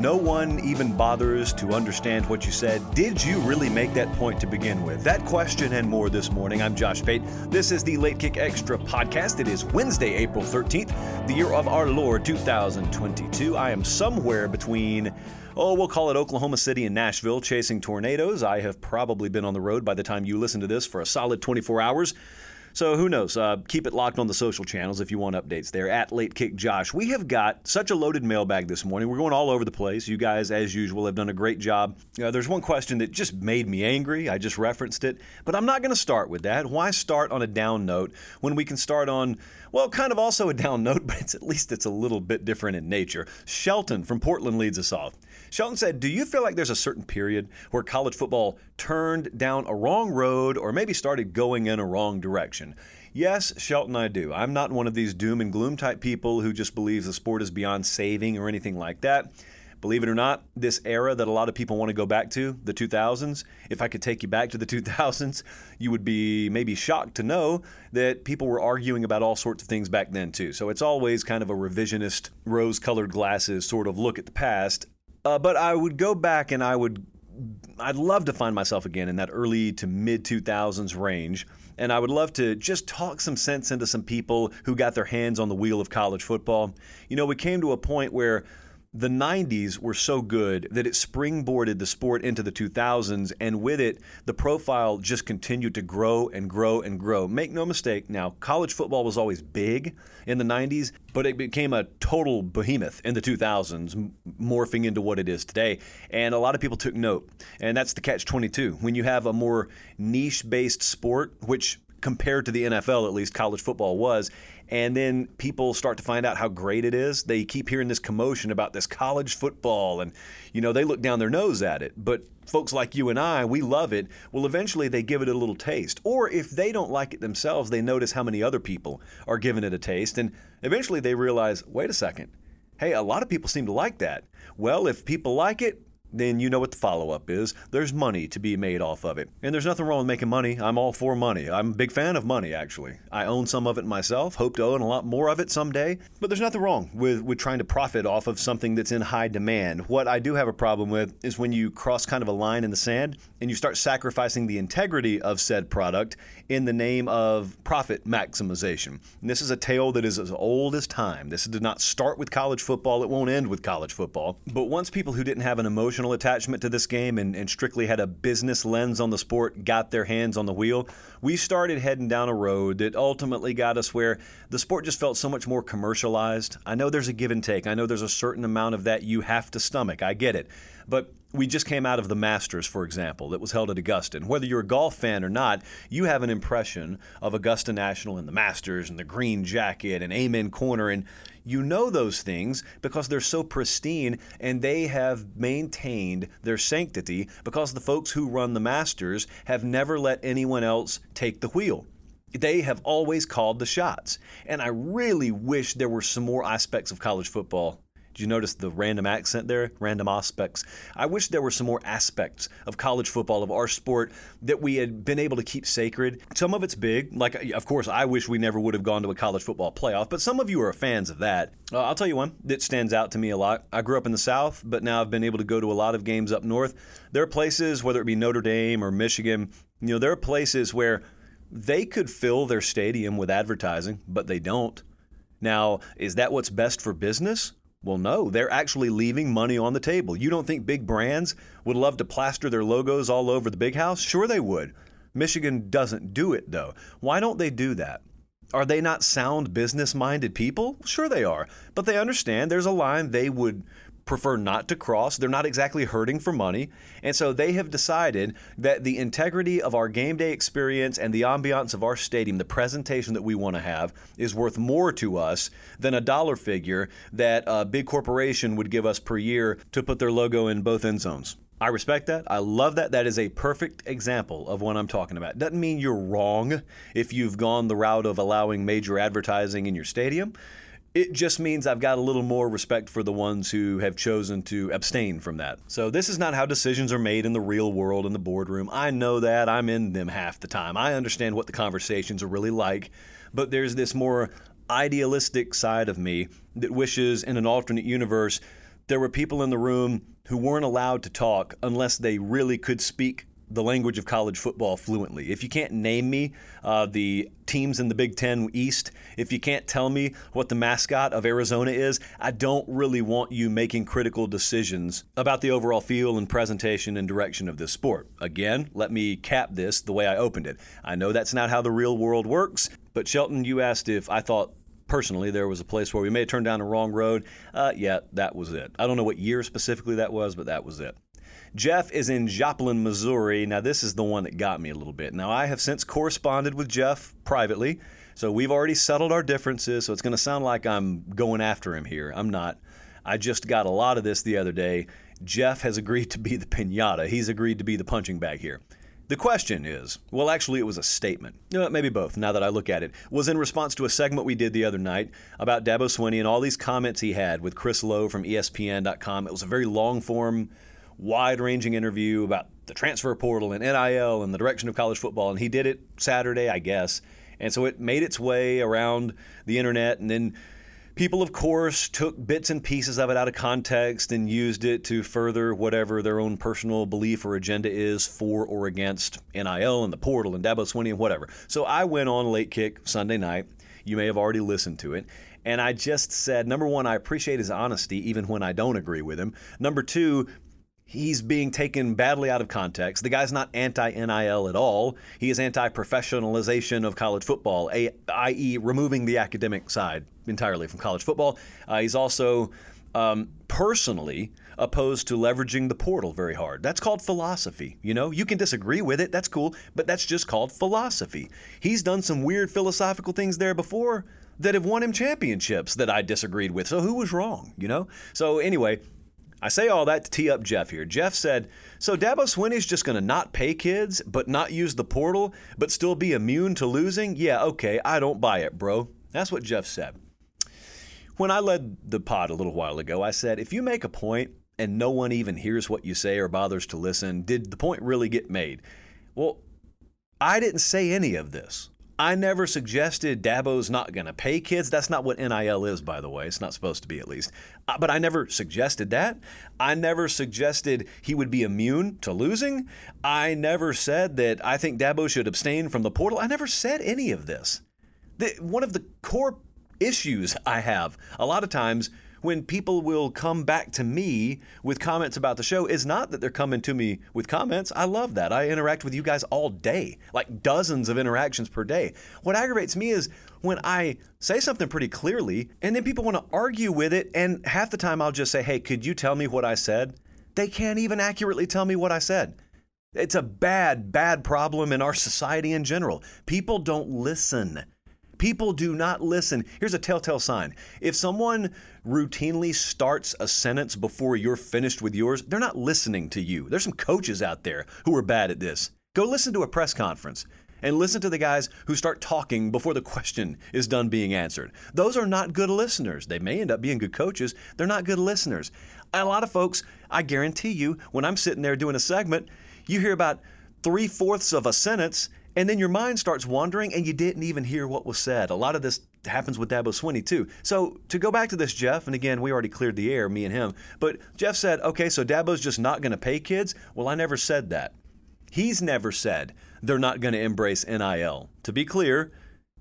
no one even bothers to understand what you said, did you really make that point to begin with? That question and more this morning. I'm Josh Pate. This is the Late Kick Extra podcast. It is Wednesday, April 13th, the year of our Lord 2022. I am somewhere between Oh, we'll call it Oklahoma City and Nashville chasing tornadoes. I have probably been on the road by the time you listen to this for a solid 24 hours. So who knows? Uh, keep it locked on the social channels if you want updates there at Late Kick Josh. We have got such a loaded mailbag this morning. We're going all over the place. You guys, as usual, have done a great job. Uh, there's one question that just made me angry. I just referenced it, but I'm not going to start with that. Why start on a down note when we can start on well, kind of also a down note, but at least it's a little bit different in nature. Shelton from Portland leads us off. Shelton said, Do you feel like there's a certain period where college football turned down a wrong road or maybe started going in a wrong direction? Yes, Shelton, I do. I'm not one of these doom and gloom type people who just believes the sport is beyond saving or anything like that. Believe it or not, this era that a lot of people want to go back to, the 2000s, if I could take you back to the 2000s, you would be maybe shocked to know that people were arguing about all sorts of things back then, too. So it's always kind of a revisionist, rose colored glasses sort of look at the past. Uh, but I would go back and I would, I'd love to find myself again in that early to mid 2000s range. And I would love to just talk some sense into some people who got their hands on the wheel of college football. You know, we came to a point where the 90s were so good that it springboarded the sport into the 2000s, and with it, the profile just continued to grow and grow and grow. Make no mistake, now, college football was always big in the 90s, but it became a total behemoth in the 2000s, morphing into what it is today. And a lot of people took note, and that's the catch 22. When you have a more niche based sport, which compared to the NFL, at least college football was, and then people start to find out how great it is. They keep hearing this commotion about this college football, and you know they look down their nose at it. But folks like you and I, we love it. Well, eventually they give it a little taste, or if they don't like it themselves, they notice how many other people are giving it a taste, and eventually they realize, wait a second. Hey, a lot of people seem to like that. Well, if people like it, then you know what the follow up is. There's money to be made off of it. And there's nothing wrong with making money. I'm all for money. I'm a big fan of money, actually. I own some of it myself, hope to own a lot more of it someday. But there's nothing wrong with, with trying to profit off of something that's in high demand. What I do have a problem with is when you cross kind of a line in the sand and you start sacrificing the integrity of said product in the name of profit maximization. And this is a tale that is as old as time. This did not start with college football, it won't end with college football. But once people who didn't have an emotional attachment to this game and, and strictly had a business lens on the sport got their hands on the wheel, we started heading down a road that ultimately got us where the sport just felt so much more commercialized. I know there's a give and take, I know there's a certain amount of that you have to stomach. I get it. But we just came out of the Masters, for example, that was held at Augusta. And whether you're a golf fan or not, you have an impression of Augusta National and the Masters and the green jacket and Amen Corner. And you know those things because they're so pristine and they have maintained their sanctity because the folks who run the Masters have never let anyone else take the wheel. They have always called the shots. And I really wish there were some more aspects of college football did you notice the random accent there? Random aspects. I wish there were some more aspects of college football, of our sport, that we had been able to keep sacred. Some of it's big. Like, of course, I wish we never would have gone to a college football playoff, but some of you are fans of that. Uh, I'll tell you one that stands out to me a lot. I grew up in the South, but now I've been able to go to a lot of games up north. There are places, whether it be Notre Dame or Michigan, you know, there are places where they could fill their stadium with advertising, but they don't. Now, is that what's best for business? Well, no, they're actually leaving money on the table. You don't think big brands would love to plaster their logos all over the big house? Sure, they would. Michigan doesn't do it, though. Why don't they do that? Are they not sound business minded people? Sure, they are. But they understand there's a line they would prefer not to cross. They're not exactly hurting for money. And so they have decided that the integrity of our game day experience and the ambiance of our stadium, the presentation that we want to have, is worth more to us than a dollar figure that a big corporation would give us per year to put their logo in both end zones. I respect that. I love that. That is a perfect example of what I'm talking about. Doesn't mean you're wrong if you've gone the route of allowing major advertising in your stadium. It just means I've got a little more respect for the ones who have chosen to abstain from that. So, this is not how decisions are made in the real world in the boardroom. I know that. I'm in them half the time. I understand what the conversations are really like. But there's this more idealistic side of me that wishes in an alternate universe there were people in the room who weren't allowed to talk unless they really could speak the language of college football fluently. If you can't name me uh, the teams in the Big Ten East, if you can't tell me what the mascot of Arizona is, I don't really want you making critical decisions about the overall feel and presentation and direction of this sport. Again, let me cap this the way I opened it. I know that's not how the real world works, but Shelton, you asked if I thought personally there was a place where we may have turned down the wrong road. Uh, yeah, that was it. I don't know what year specifically that was, but that was it. Jeff is in Joplin, Missouri. Now, this is the one that got me a little bit. Now, I have since corresponded with Jeff privately, so we've already settled our differences, so it's going to sound like I'm going after him here. I'm not. I just got a lot of this the other day. Jeff has agreed to be the pinata, he's agreed to be the punching bag here. The question is well, actually, it was a statement. Maybe both, now that I look at it. Was in response to a segment we did the other night about Dabo Swinney and all these comments he had with Chris Low from ESPN.com. It was a very long form, wide ranging interview about the transfer portal and NIL and the direction of college football. And he did it Saturday, I guess. And so it made its way around the internet and then People, of course, took bits and pieces of it out of context and used it to further whatever their own personal belief or agenda is for or against NIL and the portal and Dabo Swinney and whatever. So I went on Late Kick Sunday night. You may have already listened to it. And I just said, number one, I appreciate his honesty even when I don't agree with him. Number two, he's being taken badly out of context. The guy's not anti NIL at all. He is anti professionalization of college football, i.e., removing the academic side entirely from college football. Uh, he's also um, personally opposed to leveraging the portal very hard. That's called philosophy. You know, you can disagree with it, that's cool, but that's just called philosophy. He's done some weird philosophical things there before that have won him championships that I disagreed with. So who was wrong, you know? So anyway, I say all that to tee up Jeff here. Jeff said, So Dabo Swinney's just going to not pay kids, but not use the portal, but still be immune to losing? Yeah, okay, I don't buy it, bro. That's what Jeff said. When I led the pod a little while ago, I said, If you make a point and no one even hears what you say or bothers to listen, did the point really get made? Well, I didn't say any of this. I never suggested Dabo's not going to pay kids. That's not what NIL is, by the way. It's not supposed to be, at least. Uh, but I never suggested that. I never suggested he would be immune to losing. I never said that I think Dabo should abstain from the portal. I never said any of this. The, one of the core issues I have a lot of times when people will come back to me with comments about the show is not that they're coming to me with comments. I love that. I interact with you guys all day, like dozens of interactions per day. What aggravates me is when I say something pretty clearly and then people want to argue with it, and half the time I'll just say, Hey, could you tell me what I said? They can't even accurately tell me what I said. It's a bad, bad problem in our society in general. People don't listen. People do not listen. Here's a telltale sign. If someone routinely starts a sentence before you're finished with yours, they're not listening to you. There's some coaches out there who are bad at this. Go listen to a press conference and listen to the guys who start talking before the question is done being answered. Those are not good listeners. They may end up being good coaches, they're not good listeners. A lot of folks, I guarantee you, when I'm sitting there doing a segment, you hear about three fourths of a sentence and then your mind starts wandering and you didn't even hear what was said. A lot of this happens with Dabo Swinney too. So to go back to this, Jeff, and again, we already cleared the air, me and him, but Jeff said, okay, so Dabo's just not going to pay kids? Well, I never said that. He's never said they're not going to embrace NIL. To be clear,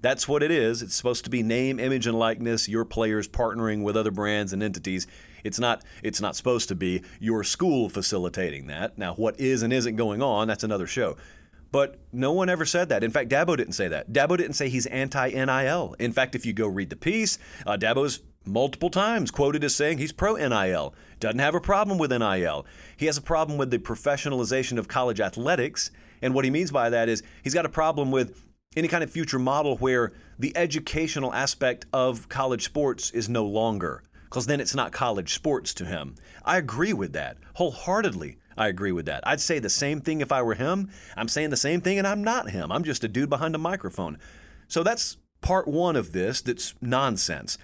that's what it is. It's supposed to be name, image, and likeness, your players partnering with other brands and entities. It's not it's not supposed to be your school facilitating that. Now, what is and isn't going on, that's another show. But no one ever said that. In fact, Dabo didn't say that. Dabo didn't say he's anti NIL. In fact, if you go read the piece, uh, Dabo's multiple times quoted as saying he's pro NIL, doesn't have a problem with NIL. He has a problem with the professionalization of college athletics. And what he means by that is he's got a problem with any kind of future model where the educational aspect of college sports is no longer, because then it's not college sports to him. I agree with that wholeheartedly. I agree with that. I'd say the same thing if I were him. I'm saying the same thing, and I'm not him. I'm just a dude behind a microphone. So that's part one of this that's nonsense.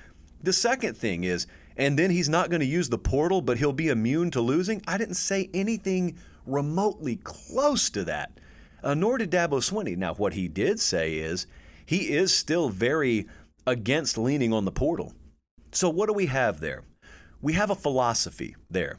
The second thing is, and then he's not going to use the portal, but he'll be immune to losing. I didn't say anything remotely close to that, uh, nor did Dabo Swinney. Now, what he did say is he is still very against leaning on the portal. So, what do we have there? We have a philosophy there.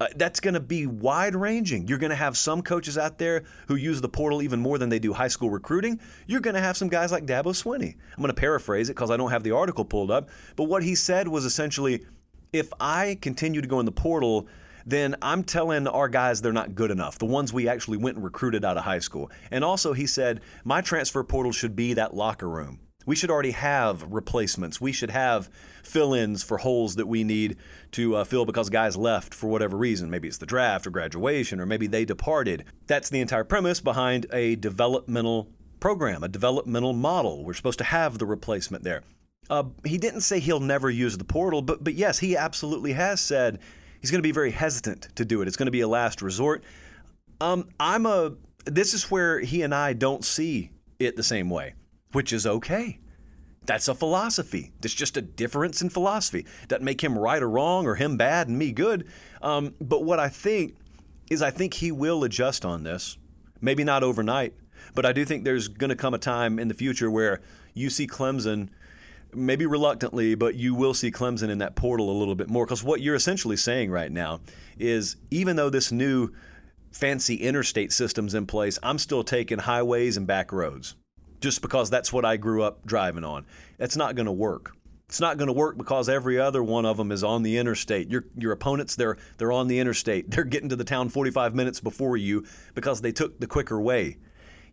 Uh, that's going to be wide ranging. You're going to have some coaches out there who use the portal even more than they do high school recruiting. You're going to have some guys like Dabo Swinney. I'm going to paraphrase it because I don't have the article pulled up. But what he said was essentially if I continue to go in the portal, then I'm telling our guys they're not good enough, the ones we actually went and recruited out of high school. And also, he said, my transfer portal should be that locker room. We should already have replacements. We should have fill ins for holes that we need to uh, fill because guys left for whatever reason. Maybe it's the draft or graduation, or maybe they departed. That's the entire premise behind a developmental program, a developmental model. We're supposed to have the replacement there. Uh, he didn't say he'll never use the portal, but but yes, he absolutely has said he's going to be very hesitant to do it. It's going to be a last resort. Um, I'm a. This is where he and I don't see it the same way which is okay. That's a philosophy. It's just a difference in philosophy. Doesn't make him right or wrong or him bad and me good. Um, but what I think is, I think he will adjust on this. Maybe not overnight, but I do think there's going to come a time in the future where you see Clemson, maybe reluctantly, but you will see Clemson in that portal a little bit more. Because what you're essentially saying right now is even though this new fancy interstate system's in place, I'm still taking highways and back roads just because that's what I grew up driving on. That's not going to work. It's not going to work because every other one of them is on the interstate. Your your opponents they're they're on the interstate. They're getting to the town 45 minutes before you because they took the quicker way.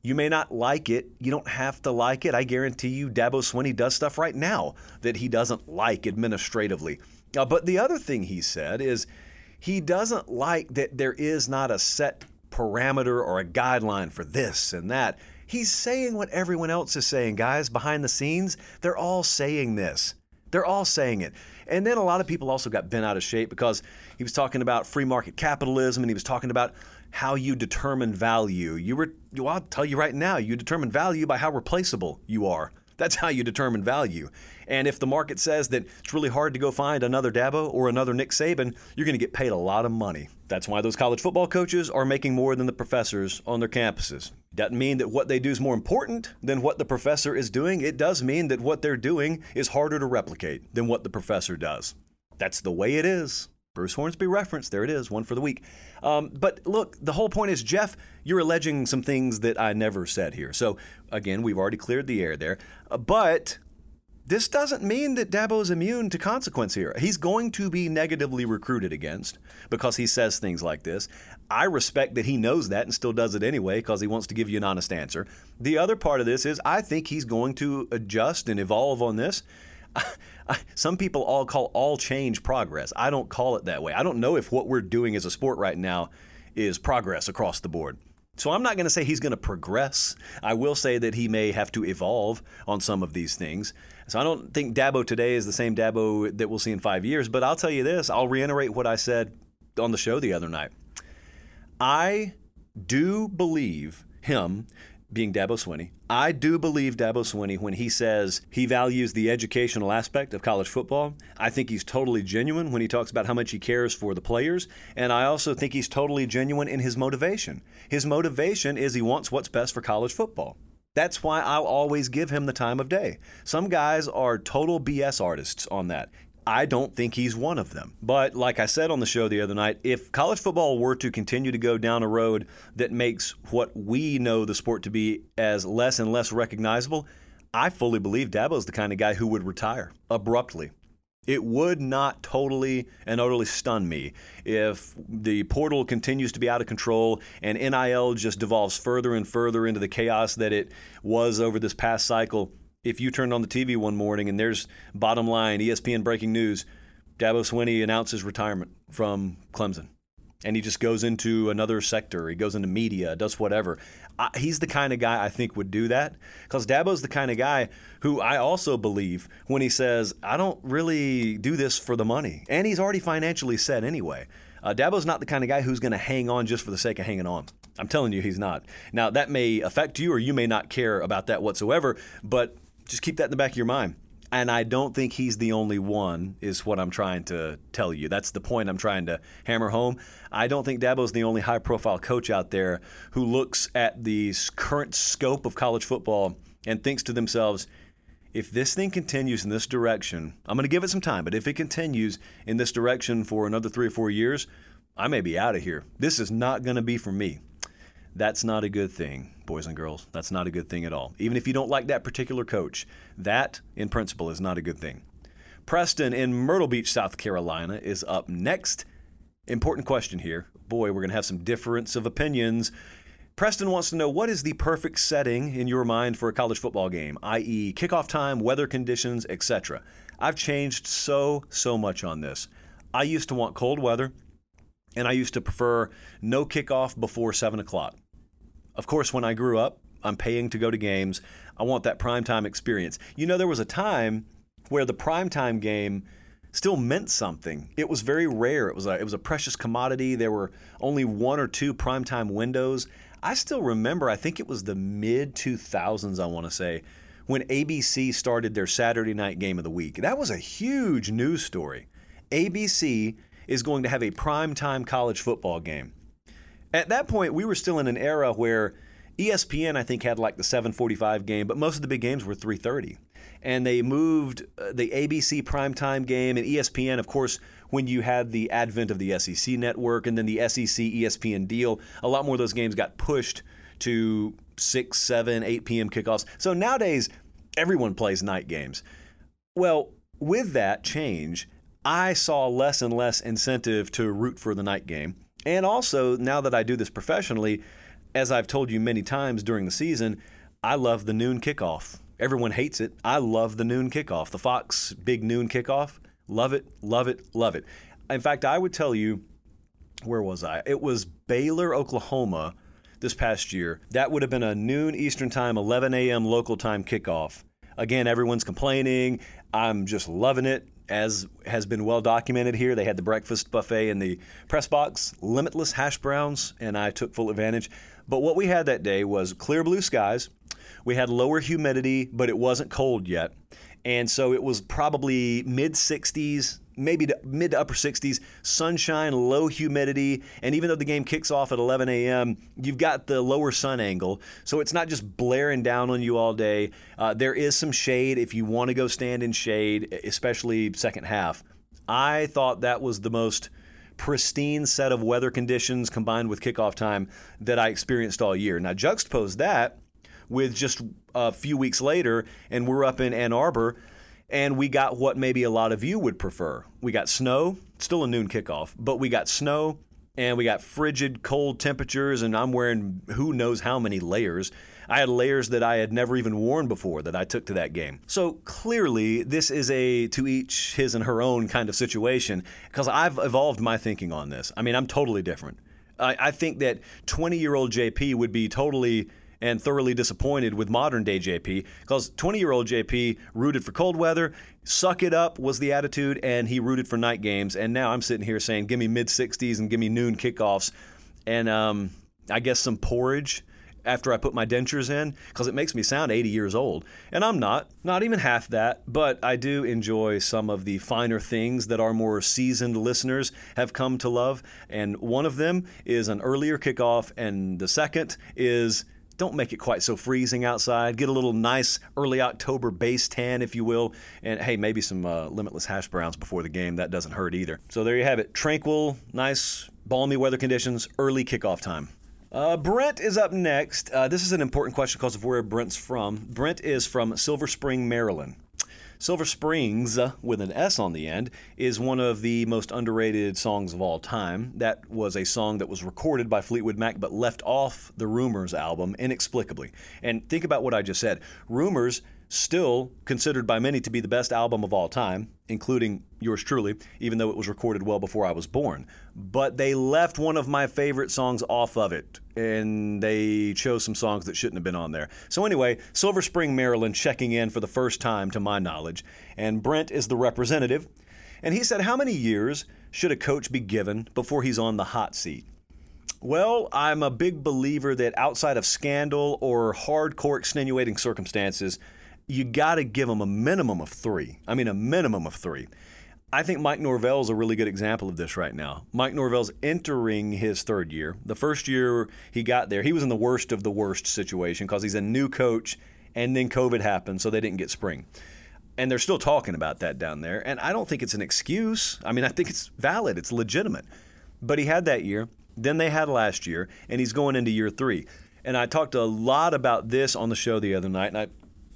You may not like it. You don't have to like it. I guarantee you, Dabo Swinney does stuff right now that he doesn't like administratively. Uh, but the other thing he said is he doesn't like that there is not a set parameter or a guideline for this and that. He's saying what everyone else is saying, guys, behind the scenes. They're all saying this. They're all saying it. And then a lot of people also got bent out of shape because he was talking about free market capitalism and he was talking about how you determine value. You were, well, I'll tell you right now, you determine value by how replaceable you are. That's how you determine value. And if the market says that it's really hard to go find another Dabo or another Nick Saban, you're going to get paid a lot of money. That's why those college football coaches are making more than the professors on their campuses. Doesn't mean that what they do is more important than what the professor is doing. It does mean that what they're doing is harder to replicate than what the professor does. That's the way it is. Bruce Hornsby reference. There it is, one for the week. Um, but look, the whole point is, Jeff, you're alleging some things that I never said here. So again, we've already cleared the air there. Uh, but this doesn't mean that Dabo is immune to consequence here. He's going to be negatively recruited against because he says things like this. I respect that he knows that and still does it anyway because he wants to give you an honest answer. The other part of this is I think he's going to adjust and evolve on this. some people all call all change progress. I don't call it that way. I don't know if what we're doing as a sport right now is progress across the board. So I'm not going to say he's going to progress. I will say that he may have to evolve on some of these things. So I don't think Dabo today is the same Dabo that we'll see in five years. But I'll tell you this I'll reiterate what I said on the show the other night. I do believe him being Dabo Swinney. I do believe Dabo Swinney when he says he values the educational aspect of college football. I think he's totally genuine when he talks about how much he cares for the players. And I also think he's totally genuine in his motivation. His motivation is he wants what's best for college football. That's why I'll always give him the time of day. Some guys are total BS artists on that. I don't think he's one of them. But like I said on the show the other night, if college football were to continue to go down a road that makes what we know the sport to be as less and less recognizable, I fully believe Dabo's the kind of guy who would retire abruptly. It would not totally and utterly stun me if the portal continues to be out of control and NIL just devolves further and further into the chaos that it was over this past cycle if you turned on the TV one morning and there's bottom line ESPN breaking news, Dabo Swinney announces retirement from Clemson. And he just goes into another sector. He goes into media, does whatever. I, he's the kind of guy I think would do that because Dabo's the kind of guy who I also believe when he says, I don't really do this for the money. And he's already financially set anyway. Uh, Dabo's not the kind of guy who's going to hang on just for the sake of hanging on. I'm telling you, he's not. Now, that may affect you, or you may not care about that whatsoever, but just keep that in the back of your mind. And I don't think he's the only one, is what I'm trying to tell you. That's the point I'm trying to hammer home. I don't think Dabo's the only high profile coach out there who looks at the current scope of college football and thinks to themselves, if this thing continues in this direction, I'm going to give it some time, but if it continues in this direction for another three or four years, I may be out of here. This is not going to be for me. That's not a good thing, boys and girls. That's not a good thing at all. Even if you don't like that particular coach, that in principle is not a good thing. Preston in Myrtle Beach, South Carolina is up next. Important question here. Boy, we're going to have some difference of opinions. Preston wants to know what is the perfect setting in your mind for a college football game, i.e., kickoff time, weather conditions, etc. I've changed so, so much on this. I used to want cold weather, and I used to prefer no kickoff before 7 o'clock. Of course, when I grew up, I'm paying to go to games. I want that primetime experience. You know, there was a time where the primetime game still meant something. It was very rare. It was a, it was a precious commodity. There were only one or two primetime windows. I still remember, I think it was the mid 2000s, I want to say, when ABC started their Saturday night game of the week. That was a huge news story. ABC is going to have a primetime college football game. At that point, we were still in an era where ESPN, I think, had like the 7:45 game, but most of the big games were 3:30. And they moved uh, the ABC primetime game and ESPN, of course, when you had the advent of the SEC network and then the SEC ESPN deal, a lot more of those games got pushed to 6, 7, 8 p.m. kickoffs. So nowadays, everyone plays night games. Well, with that change, I saw less and less incentive to root for the night game. And also, now that I do this professionally, as I've told you many times during the season, I love the noon kickoff. Everyone hates it. I love the noon kickoff, the Fox big noon kickoff. Love it, love it, love it. In fact, I would tell you, where was I? It was Baylor, Oklahoma this past year. That would have been a noon Eastern Time, 11 a.m. local time kickoff. Again, everyone's complaining. I'm just loving it as has been well documented here, they had the breakfast buffet in the press box, limitless hash browns, and I took full advantage. But what we had that day was clear blue skies. We had lower humidity, but it wasn't cold yet. And so it was probably mid 60s, maybe to mid to upper 60s, sunshine, low humidity, and even though the game kicks off at 11 a.m., you've got the lower sun angle, so it's not just blaring down on you all day. Uh, there is some shade if you want to go stand in shade, especially second half. I thought that was the most pristine set of weather conditions combined with kickoff time that I experienced all year. Now, juxtapose that with just a few weeks later, and we're up in Ann Arbor and we got what maybe a lot of you would prefer. We got snow, still a noon kickoff, but we got snow and we got frigid cold temperatures, and I'm wearing who knows how many layers. I had layers that I had never even worn before that I took to that game. So clearly, this is a to each his and her own kind of situation because I've evolved my thinking on this. I mean, I'm totally different. I, I think that 20 year old JP would be totally and thoroughly disappointed with modern day JP because 20 year old JP rooted for cold weather, suck it up was the attitude, and he rooted for night games. And now I'm sitting here saying, give me mid 60s and give me noon kickoffs, and um, I guess some porridge after I put my dentures in because it makes me sound 80 years old. And I'm not, not even half that, but I do enjoy some of the finer things that our more seasoned listeners have come to love. And one of them is an earlier kickoff, and the second is don't make it quite so freezing outside. Get a little nice early October base tan, if you will. And hey, maybe some uh, limitless hash browns before the game. That doesn't hurt either. So there you have it. Tranquil, nice, balmy weather conditions, early kickoff time. Uh, Brent is up next. Uh, this is an important question because of where Brent's from. Brent is from Silver Spring, Maryland. Silver Springs, uh, with an S on the end, is one of the most underrated songs of all time. That was a song that was recorded by Fleetwood Mac but left off the Rumours album inexplicably. And think about what I just said. Rumours still considered by many to be the best album of all time, including yours truly, even though it was recorded well before I was born. But they left one of my favorite songs off of it, and they chose some songs that shouldn't have been on there. So, anyway, Silver Spring, Maryland, checking in for the first time to my knowledge, and Brent is the representative. And he said, How many years should a coach be given before he's on the hot seat? Well, I'm a big believer that outside of scandal or hardcore extenuating circumstances, you got to give them a minimum of three. I mean, a minimum of three. I think Mike Norvell is a really good example of this right now. Mike Norvell's entering his third year. The first year he got there, he was in the worst of the worst situation because he's a new coach and then COVID happened, so they didn't get spring. And they're still talking about that down there. And I don't think it's an excuse. I mean, I think it's valid, it's legitimate. But he had that year, then they had last year, and he's going into year three. And I talked a lot about this on the show the other night, and I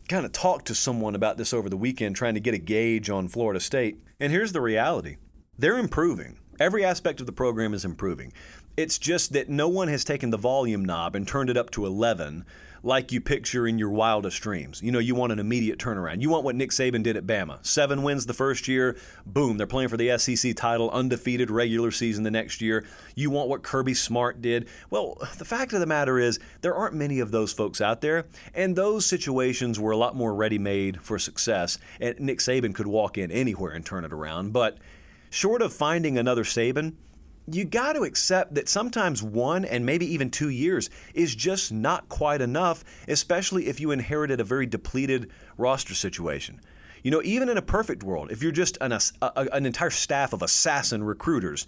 kind of talked to someone about this over the weekend, trying to get a gauge on Florida State. And here's the reality they're improving. Every aspect of the program is improving. It's just that no one has taken the volume knob and turned it up to 11 like you picture in your wildest dreams. You know, you want an immediate turnaround. You want what Nick Saban did at Bama. Seven wins the first year, boom, they're playing for the SEC title, undefeated regular season the next year. You want what Kirby Smart did. Well, the fact of the matter is, there aren't many of those folks out there, and those situations were a lot more ready made for success. And Nick Saban could walk in anywhere and turn it around. But short of finding another Saban, you got to accept that sometimes one and maybe even two years is just not quite enough, especially if you inherited a very depleted roster situation. You know, even in a perfect world, if you're just an, a, an entire staff of assassin recruiters,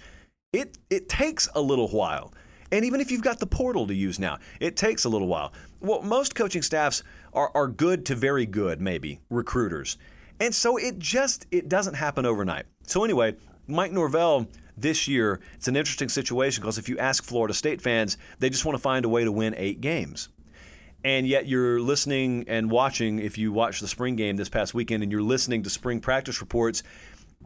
it, it takes a little while. And even if you've got the portal to use now, it takes a little while. Well, most coaching staffs are, are good to very good, maybe, recruiters. And so it just it doesn't happen overnight. So anyway, Mike Norvell this year, it's an interesting situation because if you ask Florida State fans, they just want to find a way to win eight games. And yet you're listening and watching, if you watch the spring game this past weekend and you're listening to spring practice reports,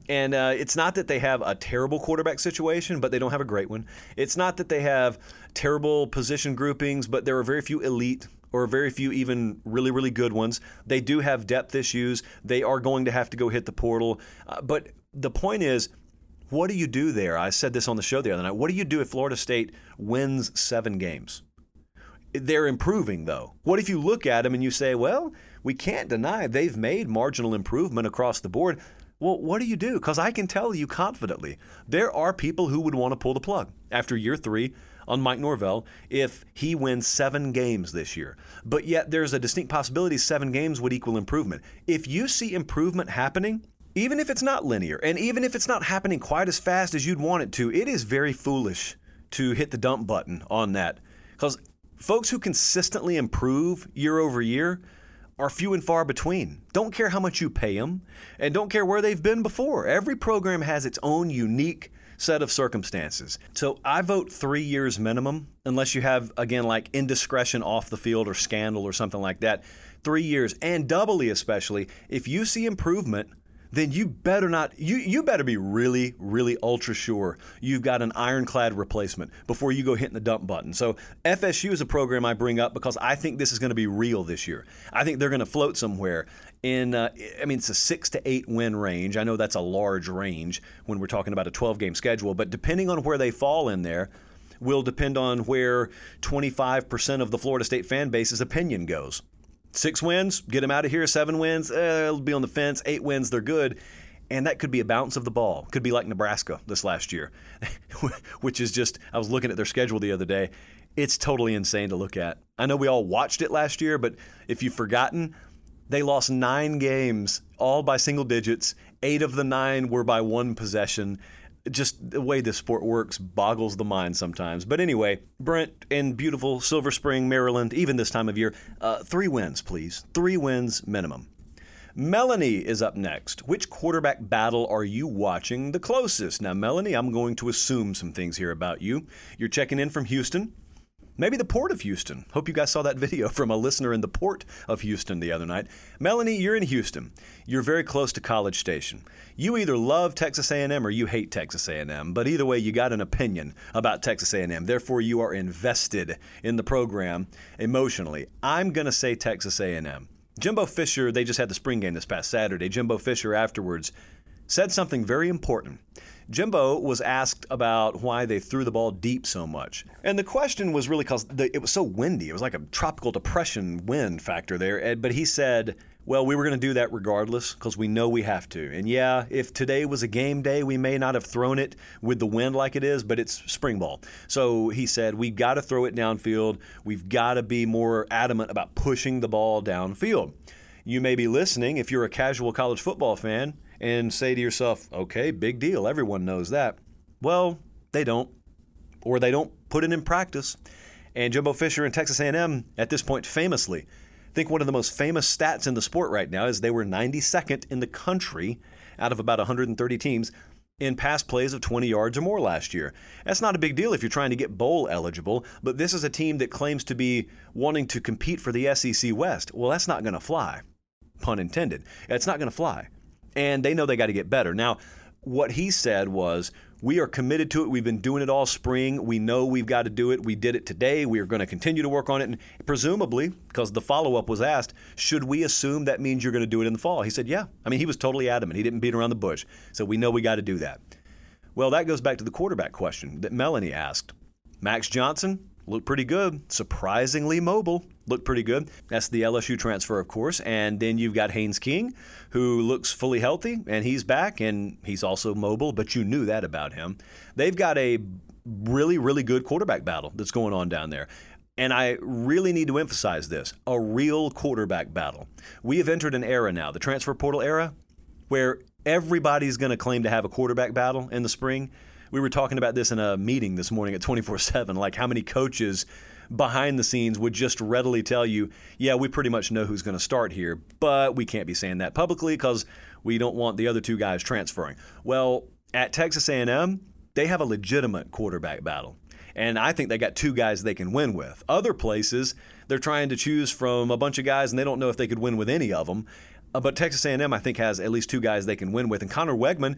and uh, it's not that they have a terrible quarterback situation, but they don't have a great one. It's not that they have terrible position groupings, but there are very few elite or very few even really, really good ones. They do have depth issues. They are going to have to go hit the portal. Uh, but the point is, what do you do there? I said this on the show the other night. What do you do if Florida State wins seven games? They're improving, though. What if you look at them and you say, well, we can't deny they've made marginal improvement across the board? Well, what do you do? Because I can tell you confidently, there are people who would want to pull the plug after year three on Mike Norvell if he wins seven games this year. But yet, there's a distinct possibility seven games would equal improvement. If you see improvement happening, even if it's not linear, and even if it's not happening quite as fast as you'd want it to, it is very foolish to hit the dump button on that. Because folks who consistently improve year over year are few and far between. Don't care how much you pay them, and don't care where they've been before. Every program has its own unique set of circumstances. So I vote three years minimum, unless you have, again, like indiscretion off the field or scandal or something like that. Three years, and doubly especially, if you see improvement then you better not you you better be really really ultra sure you've got an ironclad replacement before you go hitting the dump button. So FSU is a program I bring up because I think this is going to be real this year. I think they're going to float somewhere in uh, I mean it's a 6 to 8 win range. I know that's a large range when we're talking about a 12 game schedule, but depending on where they fall in there will depend on where 25% of the Florida State fan base's opinion goes. Six wins, get them out of here. Seven wins, eh, it'll be on the fence. Eight wins, they're good. And that could be a bounce of the ball. Could be like Nebraska this last year, which is just, I was looking at their schedule the other day. It's totally insane to look at. I know we all watched it last year, but if you've forgotten, they lost nine games, all by single digits. Eight of the nine were by one possession just the way this sport works boggles the mind sometimes. But anyway, Brent in beautiful Silver Spring, Maryland, even this time of year, uh, three wins, please. Three wins minimum. Melanie is up next. Which quarterback battle are you watching the closest? Now, Melanie, I'm going to assume some things here about you. You're checking in from Houston. Maybe the Port of Houston. Hope you guys saw that video from a listener in the Port of Houston the other night. Melanie, you're in Houston. You're very close to College Station. You either love Texas A&M or you hate Texas A&M, but either way you got an opinion about Texas A&M. Therefore you are invested in the program emotionally. I'm going to say Texas A&M. Jimbo Fisher, they just had the spring game this past Saturday. Jimbo Fisher afterwards said something very important. Jimbo was asked about why they threw the ball deep so much. And the question was really because it was so windy. It was like a tropical depression wind factor there. But he said, Well, we were going to do that regardless because we know we have to. And yeah, if today was a game day, we may not have thrown it with the wind like it is, but it's spring ball. So he said, we've got to throw it downfield. We've got to be more adamant about pushing the ball downfield. You may be listening if you're a casual college football fan and say to yourself, okay, big deal. Everyone knows that. Well, they don't, or they don't put it in practice. And Jimbo Fisher and Texas A&M at this point famously I think one of the most famous stats in the sport right now is they were 92nd in the country out of about 130 teams in pass plays of 20 yards or more last year. That's not a big deal if you're trying to get bowl eligible, but this is a team that claims to be wanting to compete for the SEC West. Well, that's not going to fly. Pun intended. It's not going to fly. And they know they got to get better. Now, what he said was we are committed to it. We've been doing it all spring. We know we've got to do it. We did it today. We are going to continue to work on it. And presumably, because the follow up was asked, should we assume that means you're going to do it in the fall? He said, yeah. I mean, he was totally adamant. He didn't beat around the bush. So we know we got to do that. Well, that goes back to the quarterback question that Melanie asked. Max Johnson, looked pretty good. Surprisingly mobile, looked pretty good. That's the LSU transfer, of course. And then you've got Haynes King, who looks fully healthy, and he's back, and he's also mobile, but you knew that about him. They've got a really, really good quarterback battle that's going on down there. And I really need to emphasize this a real quarterback battle. We have entered an era now, the transfer portal era, where everybody's going to claim to have a quarterback battle in the spring we were talking about this in a meeting this morning at 24 7, like how many coaches behind the scenes would just readily tell you, yeah, we pretty much know who's going to start here, but we can't be saying that publicly because we don't want the other two guys transferring. Well, at Texas A&M, they have a legitimate quarterback battle. And I think they got two guys they can win with. Other places, they're trying to choose from a bunch of guys and they don't know if they could win with any of them. Uh, but Texas A&M, I think, has at least two guys they can win with. And Conner Weigman,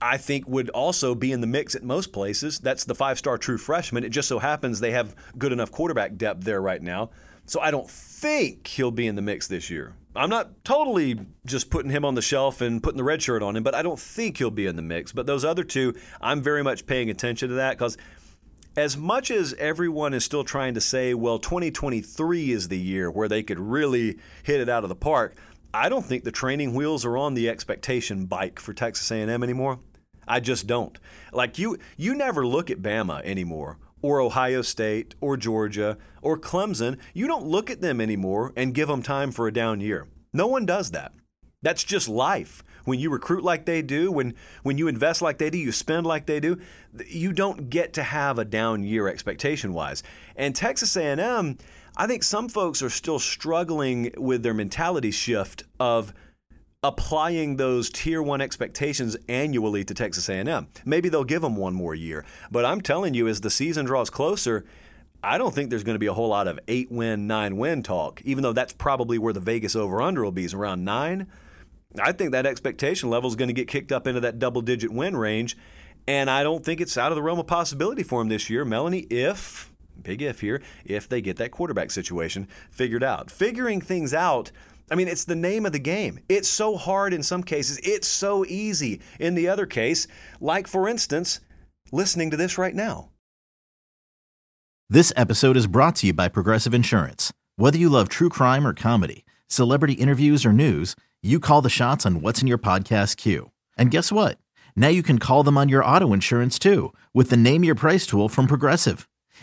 I think would also be in the mix at most places. That's the five star true freshman. It just so happens they have good enough quarterback depth there right now. So I don't think he'll be in the mix this year. I'm not totally just putting him on the shelf and putting the red shirt on him, but I don't think he'll be in the mix. But those other two, I'm very much paying attention to that because as much as everyone is still trying to say, well, 2023 is the year where they could really hit it out of the park, I don't think the training wheels are on the expectation bike for Texas A&M anymore. I just don't. Like you you never look at Bama anymore or Ohio State or Georgia or Clemson. You don't look at them anymore and give them time for a down year. No one does that. That's just life. When you recruit like they do, when when you invest like they do, you spend like they do, you don't get to have a down year expectation wise. And Texas A&M I think some folks are still struggling with their mentality shift of applying those tier 1 expectations annually to Texas A&M. Maybe they'll give them one more year, but I'm telling you as the season draws closer, I don't think there's going to be a whole lot of 8 win, 9 win talk, even though that's probably where the Vegas over under will be is around 9. I think that expectation level is going to get kicked up into that double digit win range. And I don't think it's out of the realm of possibility for him this year, Melanie, if big if here, if they get that quarterback situation figured out. Figuring things out. I mean, it's the name of the game. It's so hard in some cases, it's so easy in the other case, like, for instance, listening to this right now. This episode is brought to you by Progressive Insurance. Whether you love true crime or comedy, celebrity interviews or news, you call the shots on What's in Your Podcast queue. And guess what? Now you can call them on your auto insurance too with the Name Your Price tool from Progressive.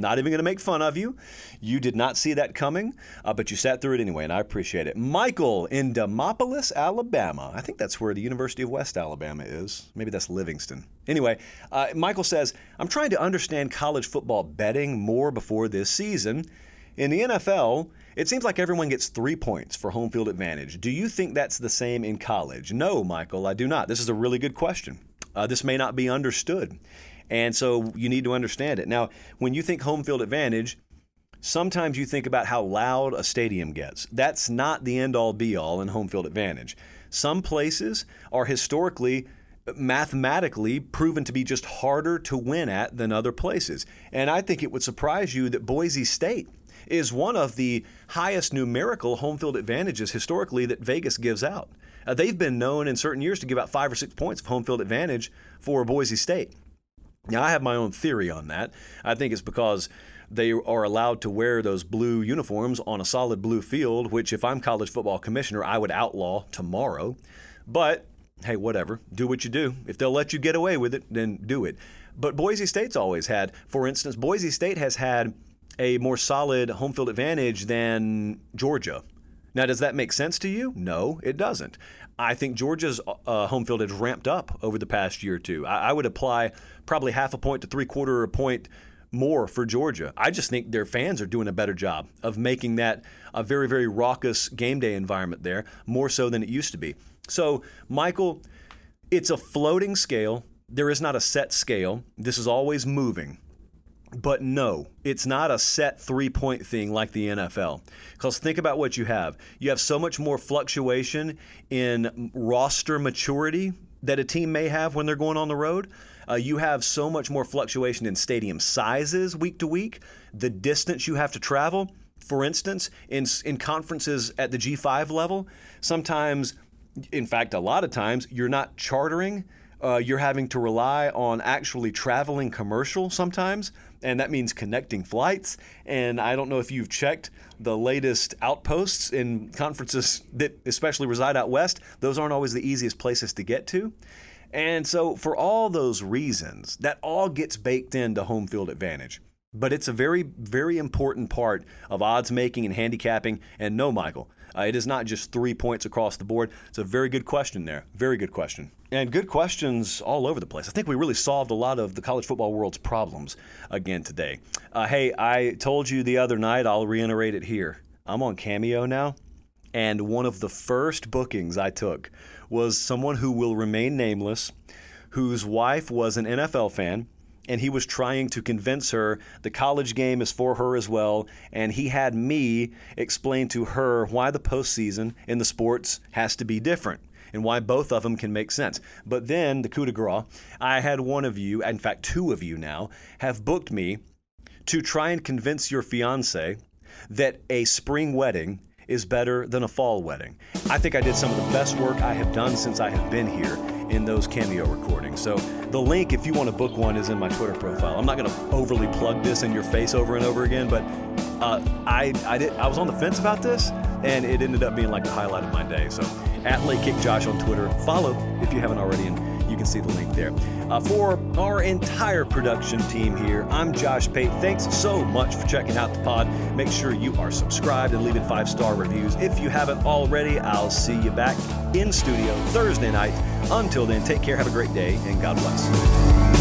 Not even going to make fun of you. You did not see that coming, uh, but you sat through it anyway, and I appreciate it. Michael in Demopolis, Alabama. I think that's where the University of West Alabama is. Maybe that's Livingston. Anyway, uh, Michael says, I'm trying to understand college football betting more before this season. In the NFL, it seems like everyone gets three points for home field advantage. Do you think that's the same in college? No, Michael, I do not. This is a really good question. Uh, this may not be understood. And so you need to understand it. Now, when you think home field advantage, sometimes you think about how loud a stadium gets. That's not the end all be all in home field advantage. Some places are historically mathematically proven to be just harder to win at than other places. And I think it would surprise you that Boise State is one of the highest numerical home field advantages historically that Vegas gives out. Uh, they've been known in certain years to give out five or six points of home field advantage for Boise State. Now, I have my own theory on that. I think it's because they are allowed to wear those blue uniforms on a solid blue field, which, if I'm college football commissioner, I would outlaw tomorrow. But hey, whatever, do what you do. If they'll let you get away with it, then do it. But Boise State's always had, for instance, Boise State has had a more solid home field advantage than Georgia. Now, does that make sense to you? No, it doesn't. I think Georgia's uh, home field has ramped up over the past year or two. I, I would apply probably half a point to three quarter a point more for Georgia. I just think their fans are doing a better job of making that a very, very raucous game day environment there, more so than it used to be. So, Michael, it's a floating scale. There is not a set scale. This is always moving. But no, it's not a set three point thing like the NFL. Because think about what you have. You have so much more fluctuation in roster maturity that a team may have when they're going on the road. Uh, you have so much more fluctuation in stadium sizes week to week, the distance you have to travel. For instance, in, in conferences at the G5 level, sometimes, in fact, a lot of times, you're not chartering uh, you're having to rely on actually traveling commercial sometimes, and that means connecting flights. And I don't know if you've checked the latest outposts in conferences that especially reside out west, those aren't always the easiest places to get to. And so, for all those reasons, that all gets baked into home field advantage. But it's a very, very important part of odds making and handicapping. And no, Michael, uh, it is not just three points across the board. It's a very good question there. Very good question. And good questions all over the place. I think we really solved a lot of the college football world's problems again today. Uh, hey, I told you the other night, I'll reiterate it here. I'm on Cameo now, and one of the first bookings I took was someone who will remain nameless, whose wife was an NFL fan and he was trying to convince her the college game is for her as well. And he had me explain to her why the postseason in the sports has to be different and why both of them can make sense. But then the coup de grace, I had one of you, in fact, two of you now, have booked me to try and convince your fiance that a spring wedding is better than a fall wedding. I think I did some of the best work I have done since I have been here in those cameo recordings. So the link, if you want to book one, is in my Twitter profile. I'm not going to overly plug this in your face over and over again, but uh, I I did I was on the fence about this, and it ended up being like the highlight of my day. So at Late Kick Josh on Twitter, follow if you haven't already, and can see the link there. Uh, for our entire production team here, I'm Josh Pate. Thanks so much for checking out the pod. Make sure you are subscribed and leaving five star reviews. If you haven't already, I'll see you back in studio Thursday night. Until then, take care, have a great day, and God bless.